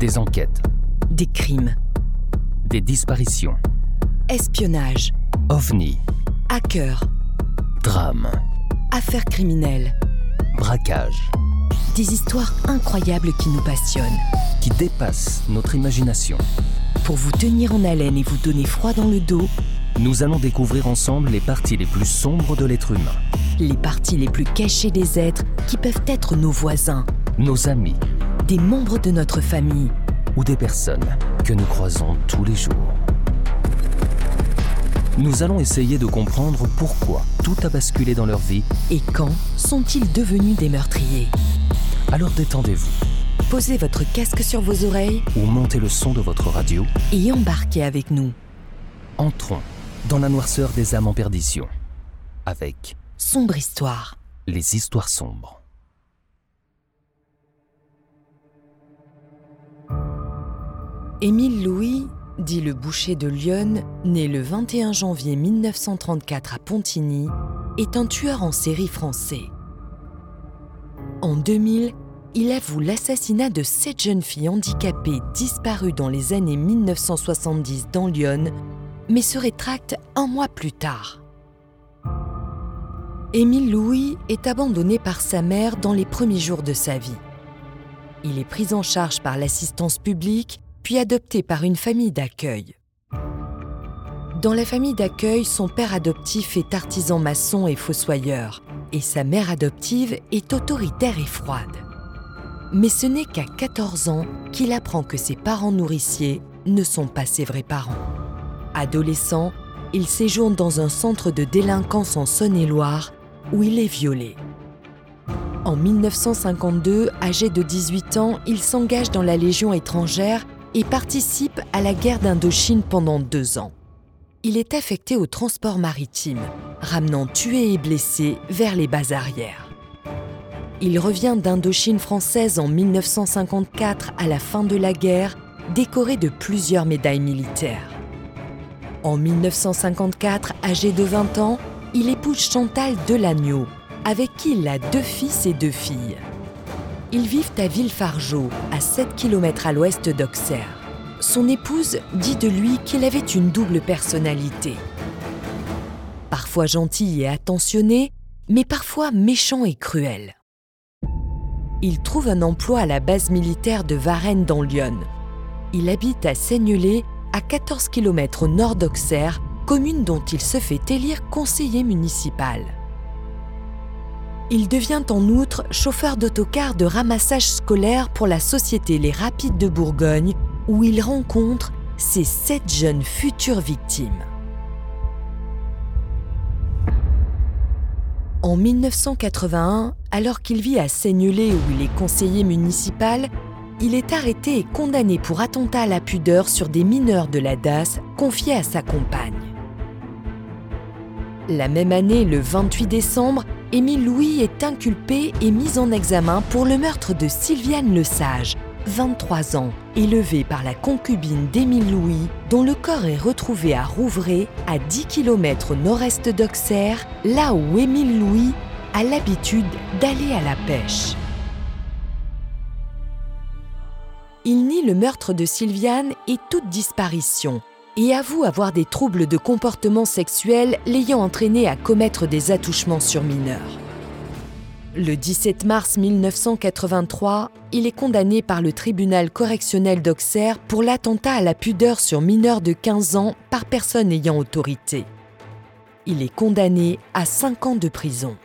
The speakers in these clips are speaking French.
Des enquêtes, Des crimes, des disparitions, espionnage, ovnis, hackers, drames, affaires criminelles. braquages, Des histoires incroyables qui nous passionnent. qui dépassent notre imagination. Pour vous tenir en haleine et vous donner froid dans le dos, Nous allons découvrir ensemble les parties les plus sombres de l'être humain, les parties les plus cachées des êtres qui peuvent être nos voisins, nos amis. Des membres de notre famille. Ou des personnes que nous croisons tous les jours. Nous allons essayer de comprendre pourquoi tout a basculé dans leur vie, Et quand sont-ils devenus des meurtriers? Alors détendez-vous Posez votre casque sur vos oreilles ou montez le son de votre radio. et embarquez avec nous. Entrons dans la noirceur des âmes en perdition, avec Sombre histoire. les histoires sombres. Émile Louis, dit le boucher de Lyon, né le 21 janvier 1934 à Pontigny, est un tueur en série français. En 2000, il avoue l'assassinat de sept jeunes filles handicapées disparues dans les années 1970 dans Lyon, mais se rétracte un mois plus tard. Émile Louis est abandonné par sa mère dans les premiers jours de sa vie. Il est pris en charge par l'assistance publique, puis adopté par une famille d'accueil. Dans la famille d'accueil, son père adoptif est artisan maçon et fossoyeur, et sa mère adoptive est autoritaire et froide. Mais ce n'est qu'à 14 ans qu'il apprend que ses parents nourriciers ne sont pas ses vrais parents. Adolescent, il séjourne dans un centre de délinquance en Saône-et-Loire où il est violé. En 1952, âgé de 18 ans, il s'engage dans la Légion étrangère et participe à la guerre d'Indochine pendant deux ans. Il est affecté au transport maritime, ramenant tués et blessés vers les bases arrières. Il revient d'Indochine française en 1954 à la fin de la guerre, décoré de plusieurs médailles militaires. En 1954, âgé de 20 ans, il épouse Chantal Delagneau, avec qui il a deux fils et deux filles. Ils vivent à Villefargeau, à 7 km à l'ouest d'Auxerre. Son épouse dit de lui qu'il avait une double personnalité. Parfois gentil et attentionné, mais parfois méchant et cruel. Il trouve un emploi à la base militaire de Varennes dans Lyon. Il habite à Seignelay, à 14 km au nord d'Auxerre, commune dont il se fait élire conseiller municipal. Il devient en outre chauffeur d'autocar de ramassage scolaire pour la société Les Rapides de Bourgogne, où il rencontre ses sept jeunes futures victimes. En 1981, alors qu'il vit à Seignelay où il est conseiller municipal, il est arrêté et condamné pour attentat à la pudeur sur des mineurs de la DAS confiés à sa compagne. La même année, le 28 décembre, Émile Louis est inculpé et mis en examen pour le meurtre de Sylviane Lesage, 23 ans, élevée par la concubine d'Émile Louis, dont le corps est retrouvé à Rouvray, à 10 km au nord-est d'Auxerre, là où Émile Louis a l'habitude d'aller à la pêche. Il nie le meurtre de Sylviane et toute disparition et avoue avoir des troubles de comportement sexuel l'ayant entraîné à commettre des attouchements sur mineurs. Le 17 mars 1983, il est condamné par le tribunal correctionnel d'Auxerre pour l'attentat à la pudeur sur mineurs de 15 ans par personne ayant autorité. Il est condamné à 5 ans de prison.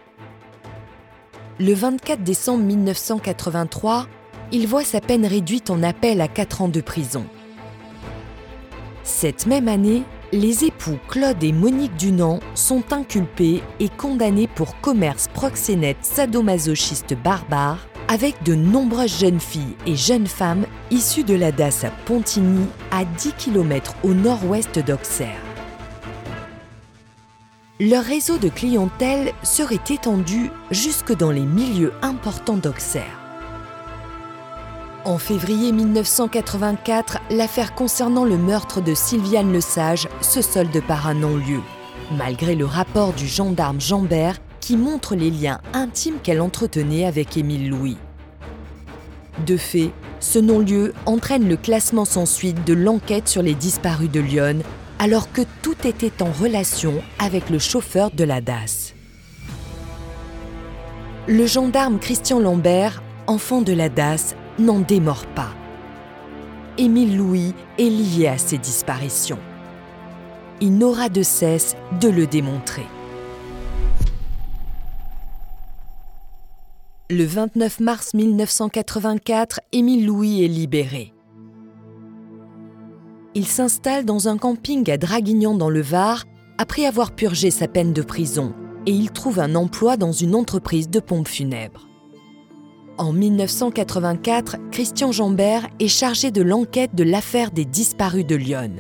Le 24 décembre 1983, il voit sa peine réduite en appel à 4 ans de prison. Cette même année, les époux Claude et Monique Dunant sont inculpés et condamnés pour commerce proxénète sadomasochiste barbare avec de nombreuses jeunes filles et jeunes femmes issues de la DAS à Pontigny, à 10 km au nord-ouest d'Auxerre. Leur réseau de clientèle serait étendu jusque dans les milieux importants d'Auxerre. En février 1984, l'affaire concernant le meurtre de Sylviane Lesage se solde par un non-lieu, malgré le rapport du gendarme Jambert qui montre les liens intimes qu'elle entretenait avec Émile Louis. De fait, Ce non-lieu entraîne le classement sans suite de l'enquête sur les disparus de Lyon, alors que tout était en relation avec le chauffeur de la DAS. Le gendarme Christian Lambert, enfant de la DAS, n'en démord pas. Émile Louis est lié à ces disparitions. Il n'aura de cesse de le démontrer. Le 29 mars 1984, Émile Louis est libéré. Il s'installe dans un camping à Draguignan dans le Var après avoir purgé sa peine de prison et il trouve un emploi dans une entreprise de pompes funèbres. En 1984, Christian Jambert est chargé de l'enquête de l'affaire des disparus de Lyon.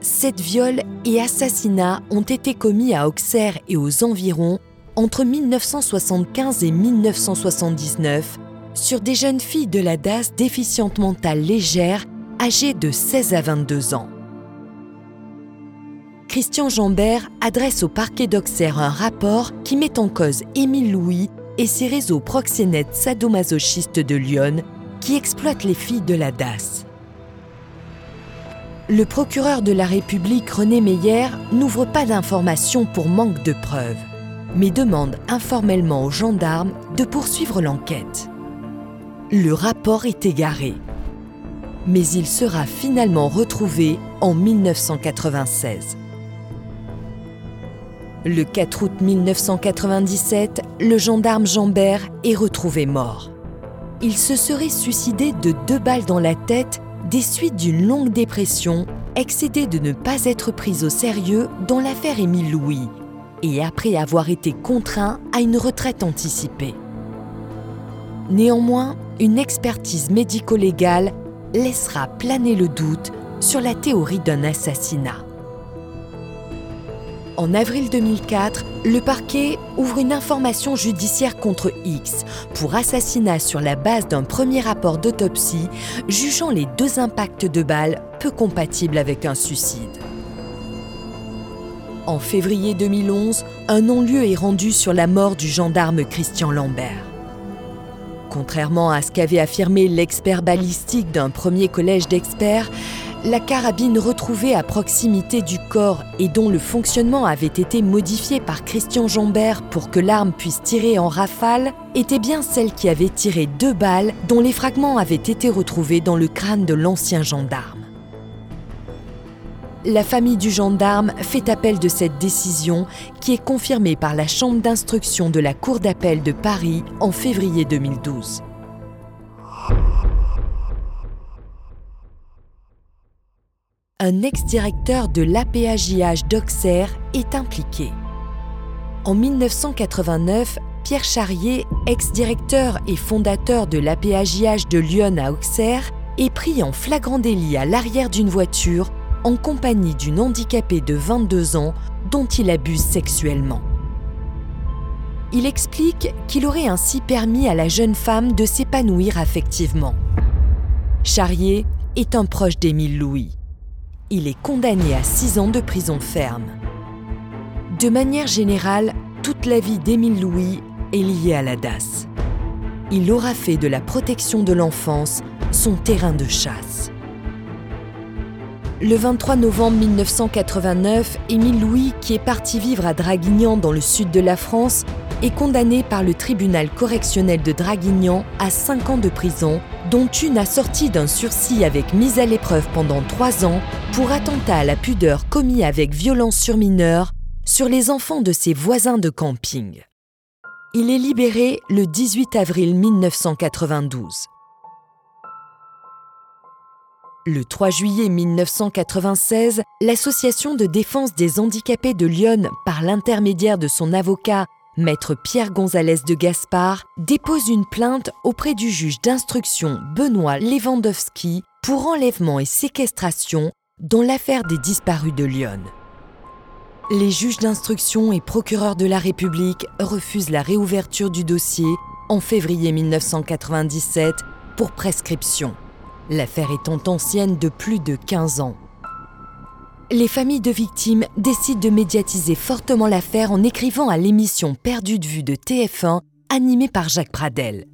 Sept viols et assassinats ont été commis à Auxerre et aux environs entre 1975 et 1979 sur des jeunes filles de la DAS déficientes mentales légères âgées de 16 à 22 ans. Christian Jambert adresse au parquet d'Auxerre un rapport qui met en cause Émile Louis et ses réseaux proxénètes sadomasochistes de Lyon qui exploitent les filles de la DAS. Le procureur de la République René Meyer n'ouvre pas d'informations pour manque de preuves, mais demande informellement aux gendarmes de poursuivre l'enquête. Le rapport est égaré, mais il sera finalement retrouvé en 1996. Le 4 août 1997, le gendarme Jambert est retrouvé mort. Il se serait suicidé de deux balles dans la tête des suites d'une longue dépression, excédé de ne pas être pris au sérieux dans l'affaire Émile Louis, et après avoir été contraint à une retraite anticipée. Néanmoins, une expertise médico-légale laissera planer le doute sur la théorie d'un assassinat. En avril 2004, le parquet ouvre une information judiciaire contre X pour assassinat sur la base d'un premier rapport d'autopsie jugeant les deux impacts de balles peu compatibles avec un suicide. En février 2011, un non-lieu est rendu sur la mort du gendarme Christian Lambert. Contrairement à ce qu'avait affirmé l'expert balistique d'un premier collège d'experts, la carabine retrouvée à proximité du corps et dont le fonctionnement avait été modifié par Christian Jambert pour que l'arme puisse tirer en rafale était bien celle qui avait tiré deux balles dont les fragments avaient été retrouvés dans le crâne de l'ancien gendarme. La famille du gendarme fait appel de cette décision qui est confirmée par la Chambre d'instruction de la Cour d'appel de Paris en février 2012. Un ex-directeur de l'APAJH d'Auxerre est impliqué. En 1989, Pierre Charrier, ex-directeur et fondateur de l'APAJH de Lyon à Auxerre, est pris en flagrant délit à l'arrière d'une voiture en compagnie d'une handicapée de 22 ans dont il abuse sexuellement. Il explique qu'il aurait ainsi permis à la jeune femme de s'épanouir affectivement. Charrier est un proche d'Émile Louis il est condamné à 6 ans de prison ferme. De manière générale, toute la vie d'Émile Louis est liée à la DAS. Il aura fait de la protection de l'enfance son terrain de chasse. Le 23 novembre 1989, Émile Louis, qui est parti vivre à Draguignan dans le sud de la France, est condamné par le tribunal correctionnel de Draguignan à 5 ans de prison, dont une assortie d'un sursis avec mise à l'épreuve pendant 3 ans pour attentat à la pudeur commis avec violence sur mineurs sur les enfants de ses voisins de camping. Il est libéré le 18 avril 1992. Le 3 juillet 1996, l'Association de défense des handicapés de Lyon, par l'intermédiaire de son avocat, Maître Pierre Gonzalez de Gaspard, dépose une plainte auprès du juge d'instruction Benoît Lewandowski pour enlèvement et séquestration dans l'affaire des disparus de Lyon. Les juges d'instruction et procureurs de la République refusent la réouverture du dossier en février 1997 pour prescription l'affaire étant ancienne de plus de 15 ans. Les familles de victimes décident de médiatiser fortement l'affaire en écrivant à l'émission Perdue de vue de TF1, animée par Jacques Pradel.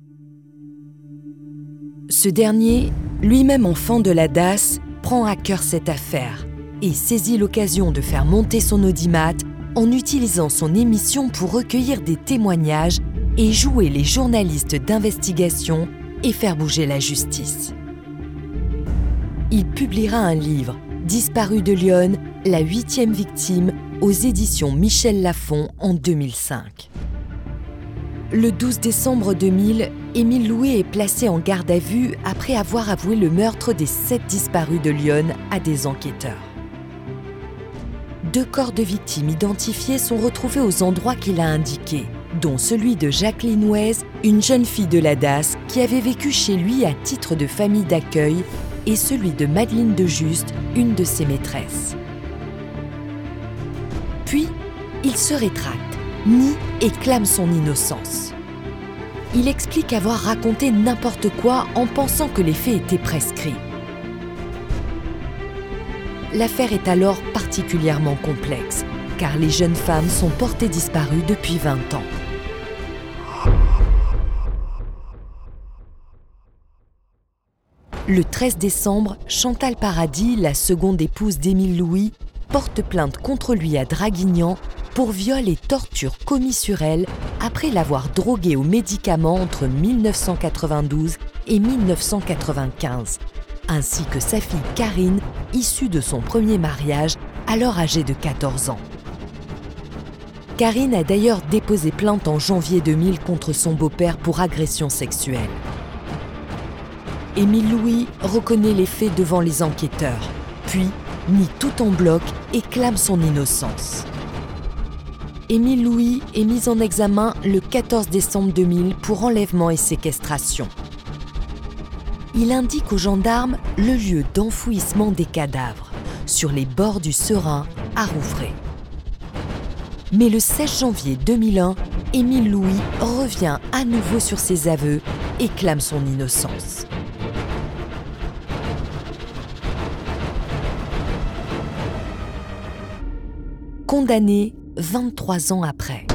Ce dernier lui-même enfant de la DAS, prend à cœur cette affaire et saisit l'occasion de faire monter son audimat en utilisant son émission pour recueillir des témoignages et jouer les journalistes d'investigation et faire bouger la justice. Il publiera un livre, Disparu de Lyon, la huitième victime, aux éditions Michel Lafon en 2005. Le 12 décembre 2000, Émile Louis est placé en garde à vue après avoir avoué le meurtre des sept disparus de Lyon à des enquêteurs. Deux corps de victimes identifiés sont retrouvés aux endroits qu'il a indiqués, dont celui de Jacqueline Ouez, une jeune fille de la DAS qui avait vécu chez lui à titre de famille d'accueil, et celui de Madeleine de Juste, une de ses maîtresses. Puis, il se rétracte nie et clame son innocence. Il explique avoir raconté n'importe quoi en pensant que les faits étaient prescrits. L'affaire est alors particulièrement complexe, car les jeunes femmes sont portées disparues depuis 20 ans. Le 13 décembre, Chantal Paradis, la seconde épouse d'Émile Louis, porte plainte contre lui à Draguignan pour viol et torture commis sur elle après l'avoir droguée aux médicaments entre 1992 et 1995, ainsi que sa fille Karine, issue de son premier mariage, alors âgée de 14 ans. Karine a d'ailleurs déposé plainte en janvier 2000 contre son beau-père pour agression sexuelle. Émile Louis reconnaît les faits devant les enquêteurs, puis nie tout en bloc et clame son innocence. Émile Louis est mis en examen le 14 décembre 2000 pour enlèvement et séquestration. Il indique aux gendarmes le lieu d'enfouissement des cadavres, sur les bords du Serein, à Rouvray. Mais le 16 janvier 2001, Émile Louis revient à nouveau sur ses aveux et clame son innocence. Condamné 23 ans après.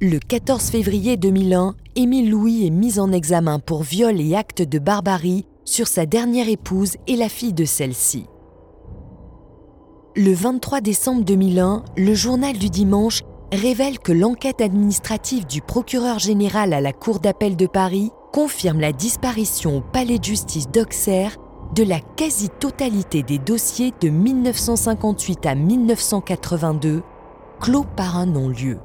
Le 14 février 2001, Émile Louis est mis en examen pour viol et acte de barbarie sur sa dernière épouse et la fille de celle-ci. Le 23 décembre 2001, le journal du dimanche révèle que l'enquête administrative du procureur général à la Cour d'appel de Paris confirme la disparition au palais de justice d'Auxerre de la quasi-totalité des dossiers de 1958 à 1982 clos par un non-lieu.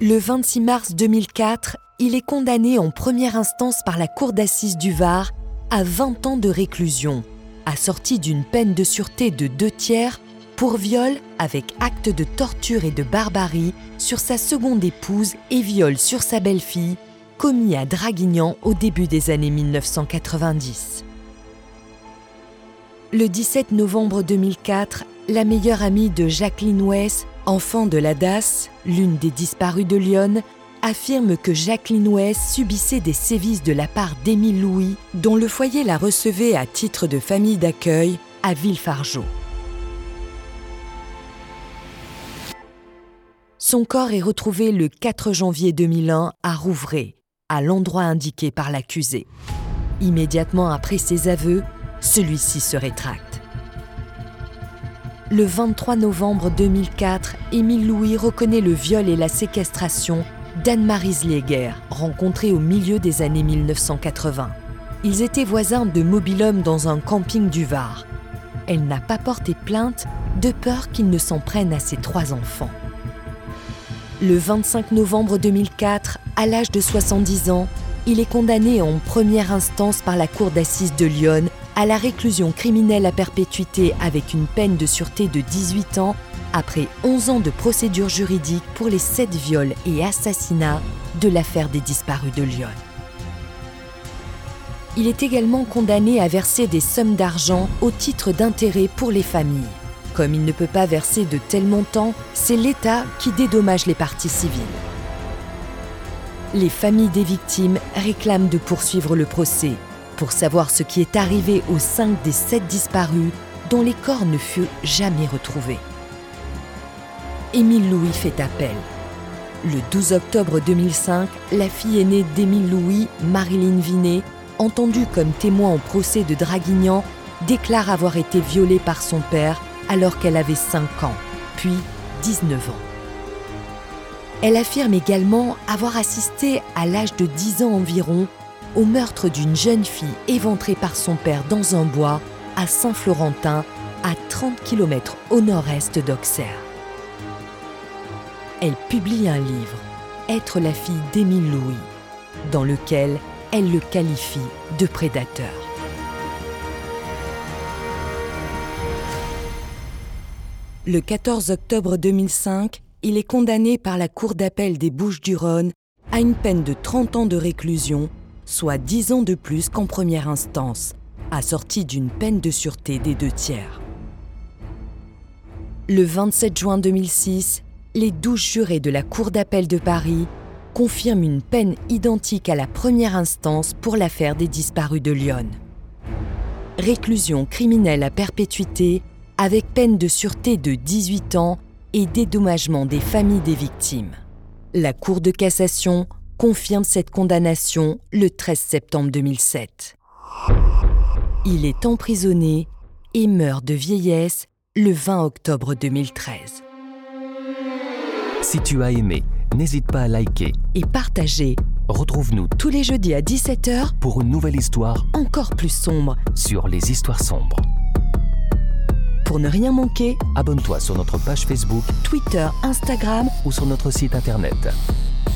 Le 26 mars 2004, il est condamné en première instance par la Cour d'assises du Var à 20 ans de réclusion, assorti d'une peine de sûreté de deux tiers pour viol avec acte de torture et de barbarie sur sa seconde épouse et viol sur sa belle-fille commis à Draguignan au début des années 1990. Le 17 novembre 2004, la meilleure amie de Jacqueline West, enfant de la DAS, l'une des disparues de Lyon, affirme que Jacqueline West subissait des sévices de la part d'Émile Louis, dont le foyer la recevait à titre de famille d'accueil à Villefargeau. Son corps est retrouvé le 4 janvier 2001 à Rouvray, à l'endroit indiqué par l'accusé. Immédiatement après ses aveux, celui-ci se rétracte. Le 23 novembre 2004, Émile Louis reconnaît le viol et la séquestration d'Anne-Marie Zleger, rencontrée au milieu des années 1980. Ils étaient voisins de mobilhome dans un camping du Var. Elle n'a pas porté plainte de peur qu'il ne s'en prenne à ses trois enfants. Le 25 novembre 2004, à l'âge de 70 ans, il est condamné en première instance par la Cour d'assises de Lyon à la réclusion criminelle à perpétuité avec une peine de sûreté de 18 ans après 11 ans de procédure juridique pour les 7 viols et assassinats de l'affaire des disparus de Lyon. Il est également condamné à verser des sommes d'argent au titre d'intérêt pour les familles. Comme il ne peut pas verser de tels montants, c'est l'État qui dédommage les parties civiles. Les familles des victimes réclament de poursuivre le procès pour savoir ce qui est arrivé aux cinq des sept disparus dont les corps ne furent jamais retrouvés. Émile Louis fait appel. Le 12 octobre 2005, la fille aînée d'Émile Louis, Marilyn Vinet, entendue comme témoin au procès de Draguignan, déclare avoir été violée par son père alors qu'elle avait 5 ans, puis 19 ans. Elle affirme également avoir assisté à l'âge de 10 ans environ au meurtre d'une jeune fille éventrée par son père dans un bois à Saint-Florentin, à 30 km au nord-est d'Auxerre. Elle publie un livre, Être la fille d'Émile Louis, dans lequel elle le qualifie de prédateur. Le 14 octobre 2005, il est condamné par la Cour d'appel des Bouches-du-Rhône à une peine de 30 ans de réclusion, soit 10 ans de plus qu'en première instance, assortie d'une peine de sûreté des deux tiers. Le 27 juin 2006, les 12 jurés de la Cour d'appel de Paris confirment une peine identique à la première instance pour l'affaire des disparus de Lyon. Réclusion criminelle à perpétuité avec peine de sûreté de 18 ans et dédommagement des familles des victimes. La Cour de cassation confirme cette condamnation le 13 septembre 2007. Il est emprisonné et meurt de vieillesse le 20 octobre 2013. Si tu as aimé, n'hésite pas à liker Et partager Retrouve-nous tous les jeudis à 17h pour une nouvelle histoire encore plus sombre. sur les histoires sombres. Pour ne rien manquer, Abonne-toi sur notre page Facebook Twitter, Instagram, ou sur notre site internet.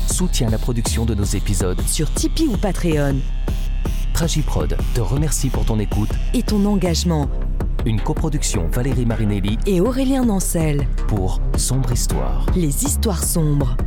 Soutiens la production de nos épisodes. sur Tipeee ou Patreon Tragiprod te remercie pour ton écoute. et ton engagement. Une coproduction Valérie Marinelli Et Aurélien Nancel, pour Sombre Histoire. les histoires sombres.